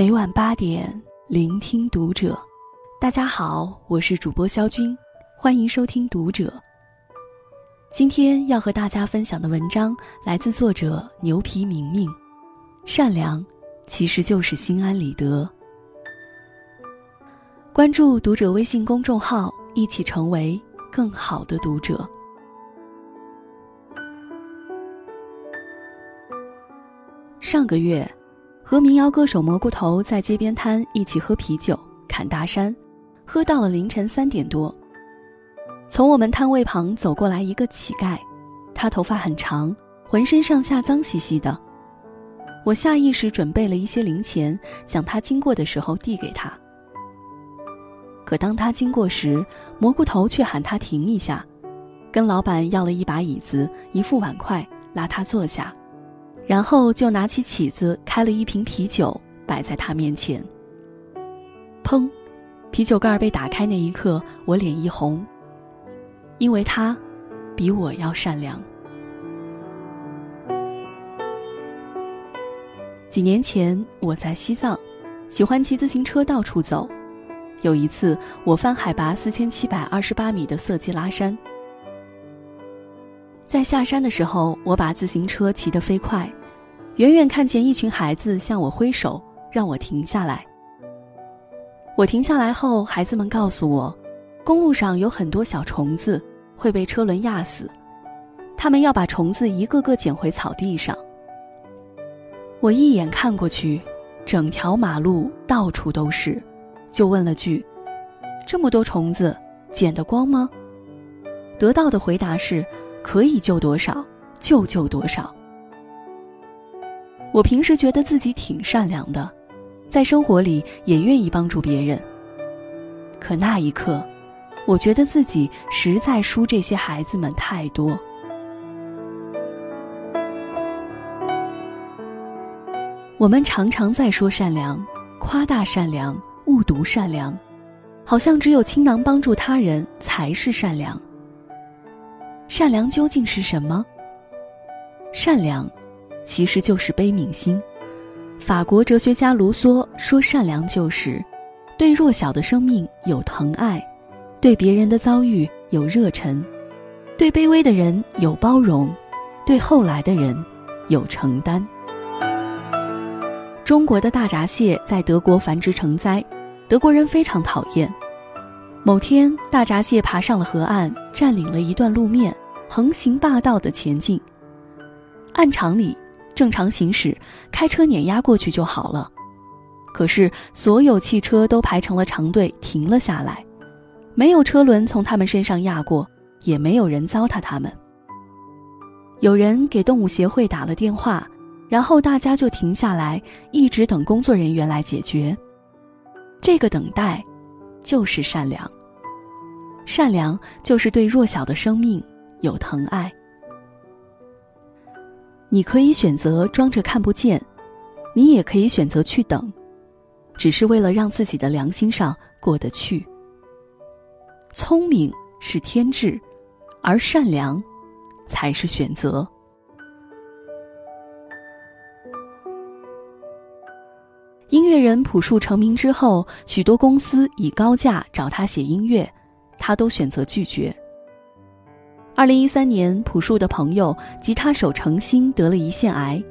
每晚八点，聆听读者。大家好，我是主播肖军，欢迎收听《读者》。今天要和大家分享的文章来自作者牛皮明明。善良，其实就是心安理得。关注《读者》微信公众号，一起成为更好的读者。上个月。和民谣歌手蘑菇头在街边摊一起喝啤酒、侃大山，喝到了凌晨三点多。从我们摊位旁走过来一个乞丐，他头发很长，浑身上下脏兮兮的。我下意识准备了一些零钱，想他经过的时候递给他。可当他经过时，蘑菇头却喊他停一下，跟老板要了一把椅子、一副碗筷，拉他坐下。然后就拿起起子开了一瓶啤酒摆在他面前。砰，啤酒盖被打开那一刻，我脸一红。因为他，比我要善良。几年前我在西藏，喜欢骑自行车到处走。有一次我翻海拔四千七百二十八米的色季拉山，在下山的时候，我把自行车骑得飞快。远远看见一群孩子向我挥手，让我停下来。我停下来后，孩子们告诉我，公路上有很多小虫子会被车轮压死，他们要把虫子一个个捡回草地上。我一眼看过去，整条马路到处都是，就问了句：“这么多虫子，捡得光吗？”得到的回答是：“可以救多少就救多少。”我平时觉得自己挺善良的，在生活里也愿意帮助别人。可那一刻，我觉得自己实在输这些孩子们太多。我们常常在说善良，夸大善良，误读善良，好像只有倾囊帮助他人才是善良。善良究竟是什么？善良。其实就是悲悯心。法国哲学家卢梭说：“善良就是对弱小的生命有疼爱，对别人的遭遇有热忱，对卑微的人有包容，对后来的人有承担。”中国的大闸蟹在德国繁殖成灾，德国人非常讨厌。某天，大闸蟹爬上了河岸，占领了一段路面，横行霸道的前进。按常理。正常行驶，开车碾压过去就好了。可是所有汽车都排成了长队，停了下来，没有车轮从他们身上压过，也没有人糟蹋他们。有人给动物协会打了电话，然后大家就停下来，一直等工作人员来解决。这个等待，就是善良。善良就是对弱小的生命有疼爱。你可以选择装着看不见，你也可以选择去等，只是为了让自己的良心上过得去。聪明是天智，而善良才是选择。音乐人朴树成名之后，许多公司以高价找他写音乐，他都选择拒绝。二零一三年，朴树的朋友吉他手程心得了胰腺癌，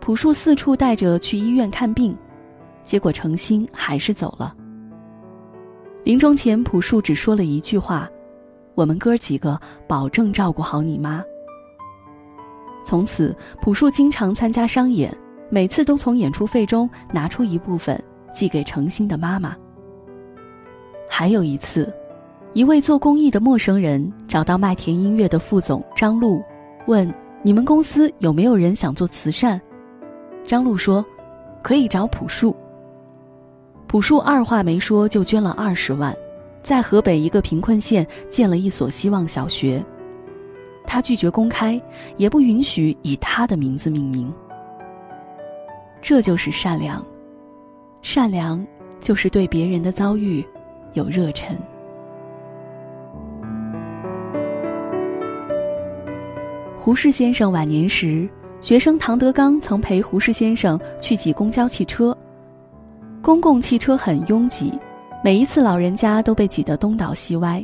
朴树四处带着去医院看病，结果程心还是走了。临终前，朴树只说了一句话：“我们哥几个保证照顾好你妈。”从此，朴树经常参加商演，每次都从演出费中拿出一部分寄给程心的妈妈。还有一次。一位做公益的陌生人找到麦田音乐的副总张璐，问：“你们公司有没有人想做慈善？”张璐说：“可以找朴树。”朴树二话没说就捐了二十万，在河北一个贫困县建了一所希望小学。他拒绝公开，也不允许以他的名字命名。这就是善良，善良就是对别人的遭遇有热忱。胡适先生晚年时，学生唐德刚曾陪胡适先生去挤公交汽车。公共汽车很拥挤，每一次老人家都被挤得东倒西歪。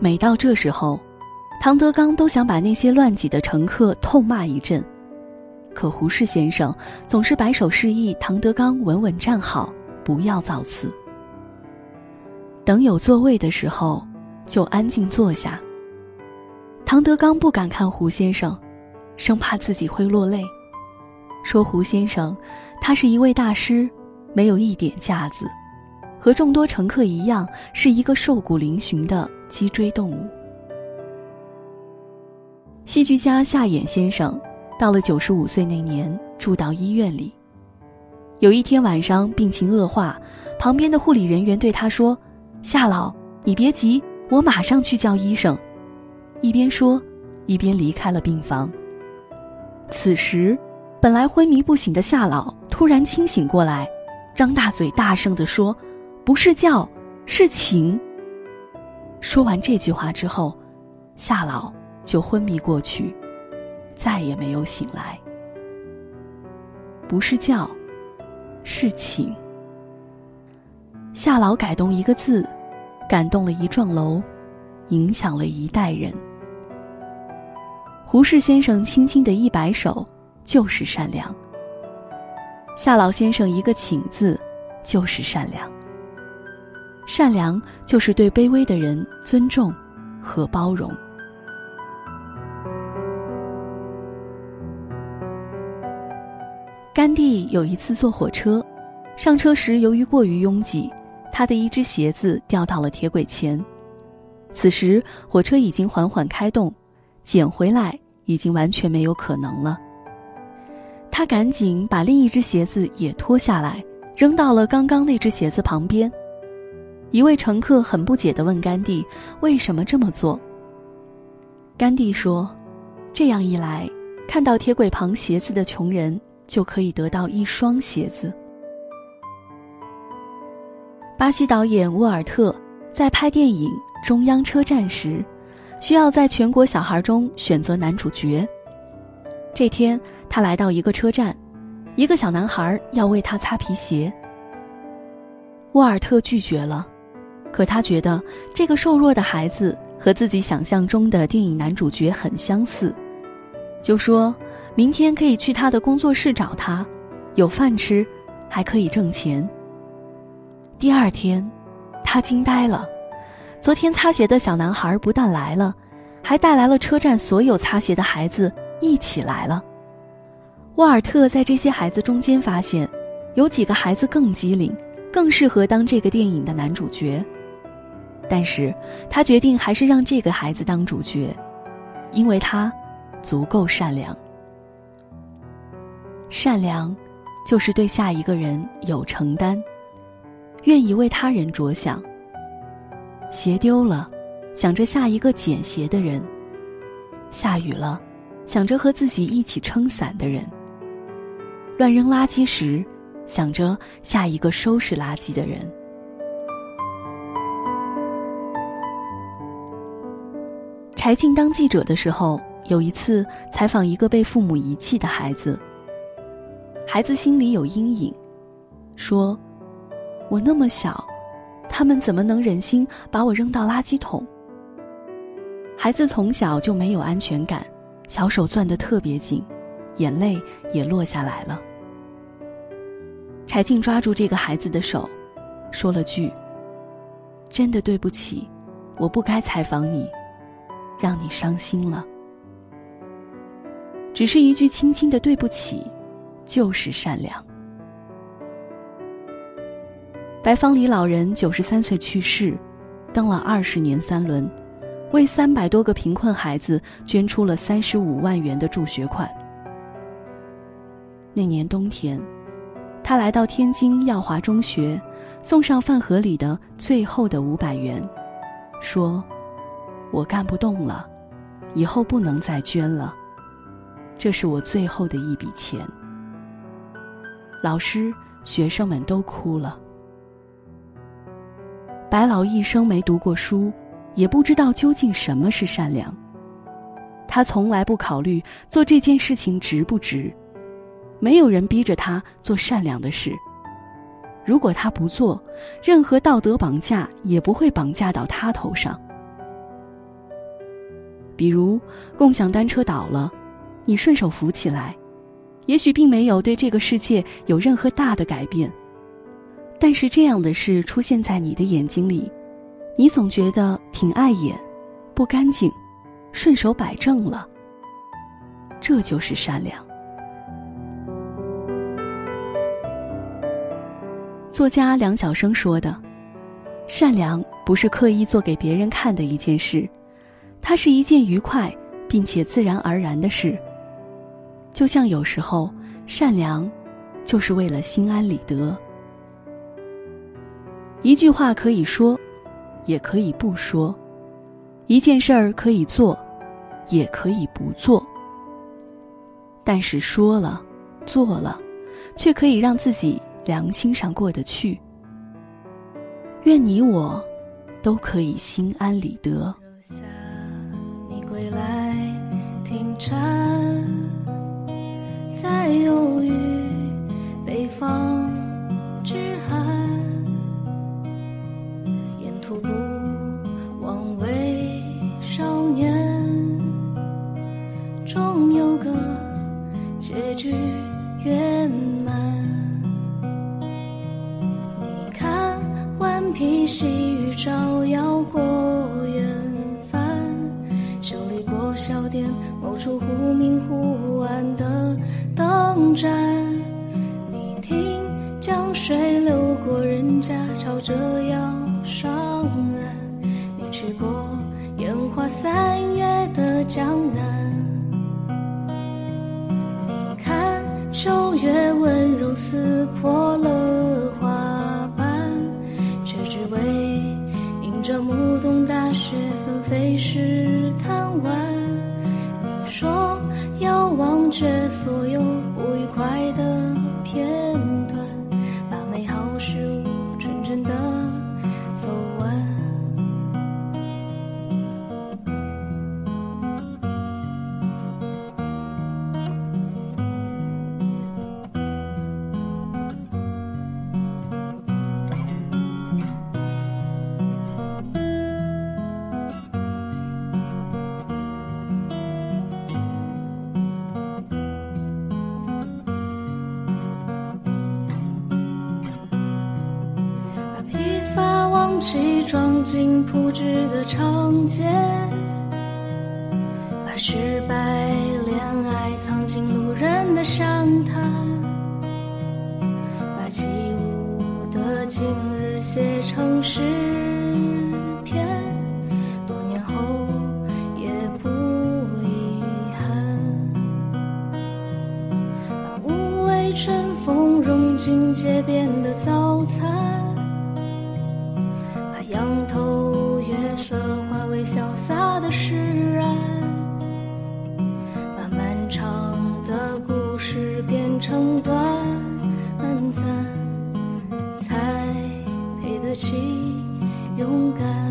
每到这时候，唐德刚都想把那些乱挤的乘客痛骂一阵，可胡适先生总是摆手示意唐德刚稳稳站好，不要造次。等有座位的时候，就安静坐下。唐德刚不敢看胡先生，生怕自己会落泪，说胡先生，他是一位大师，没有一点架子，和众多乘客一样，是一个瘦骨嶙峋的脊椎动物。戏剧家夏衍先生，到了九十五岁那年住到医院里。有一天晚上病情恶化，旁边的护理人员对他说：“夏老，你别急，我马上去叫医生。”一边说，一边离开了病房。此时，本来昏迷不醒的夏老突然清醒过来，张大嘴大声地说：“不是叫，是请。”说完这句话之后，夏老。就昏迷过去，再也没有醒来。不是叫，是请。夏老改动一个字，感动了一幢楼，影响了一代人。胡适先生轻轻的一摆手，就是善良。夏老先生一个请字，就是善良。善良就是对卑微的人尊重和包容。甘地有一次坐火车，上车时由于过于拥挤，他的一只鞋子掉到了铁轨前。此时火车已经缓缓开动，捡回来已经完全没有可能了。他赶紧把另一只鞋子也脱下来，扔到了刚刚那只鞋子旁边。一位乘客很不解地问甘地：“为什么这么做？”甘地说：“这样一来，看到铁轨旁鞋子的穷人。”就可以得到一双鞋子。巴西导演沃尔特在拍电影《中央车站》时，需要在全国小孩中选择男主角。这天，他来到一个车站，一个小男孩要为他擦皮鞋。沃尔特拒绝了，可他觉得这个瘦弱的孩子和自己想象中的电影男主角很相似，就说。明天可以去他的工作室找他，有饭吃，还可以挣钱。第二天，他惊呆了，昨天擦鞋的小男孩不但来了，还带来了车站所有擦鞋的孩子一起来了。沃尔特在这些孩子中间发现，有几个孩子更机灵，更适合当这个电影的男主角。但是他决定还是让这个孩子当主角，因为他足够善良。善良，就是对下一个人有承担，愿意为他人着想。鞋丢了，想着下一个捡鞋的人；下雨了，想着和自己一起撑伞的人；乱扔垃圾时，想着下一个收拾垃圾的人。柴静当记者的时候，有一次采访一个被父母遗弃的孩子。孩子心里有阴影，说：“我那么小，他们怎么能忍心把我扔到垃圾桶？”孩子从小就没有安全感，小手攥得特别紧，眼泪也落下来了。柴静抓住这个孩子的手，说了句：“真的对不起，我不该采访你，让你伤心了。”只是一句轻轻的对不起。就是善良。白方里老人九十三岁去世，登了二十年三轮，为三百多个贫困孩子捐出了三十五万元的助学款。那年冬天，他来到天津耀华中学，送上饭盒里的最后的五百元，说：“我干不动了，以后不能再捐了，这是我最后的一笔钱。”老师、学生们都哭了。白老一生没读过书，也不知道究竟什么是善良。他从来不考虑做这件事情值不值，没有人逼着他做善良的事。如果他不做，任何道德绑架也不会绑架到他头上。比如，共享单车倒了，你顺手扶起来，也许并没有对这个世界有任何大的改变，但是这样的事出现在你的眼睛里，你总觉得挺碍眼，不干净，顺手摆正了。这就是善良。作家梁晓声说的：“善良不是刻意做给别人看的一件事，它是一件愉快并且自然而然的事。就像有时候，善良就是为了心安理得。一句话可以说，也可以不说；一件事儿可以做，也可以不做。但是说了，做了，却可以让自己。”良心上过得去，愿你我都可以心安理得。你归来听蝉，在忧郁北方细雨照耀过远帆，修理过小店某处忽明忽暗的灯盏。你听江水流过人家，朝着要上岸。你去过烟花三月的江南。你看秋月温柔撕破这暮冬大雪纷飞时贪玩，你说要忘却所有不愉快的起装进铺纸的长街，把失败恋爱藏进路人的详谈，把起舞的今日写成诗篇，多年后也不遗憾，把无畏春风融进街边的早起勇敢。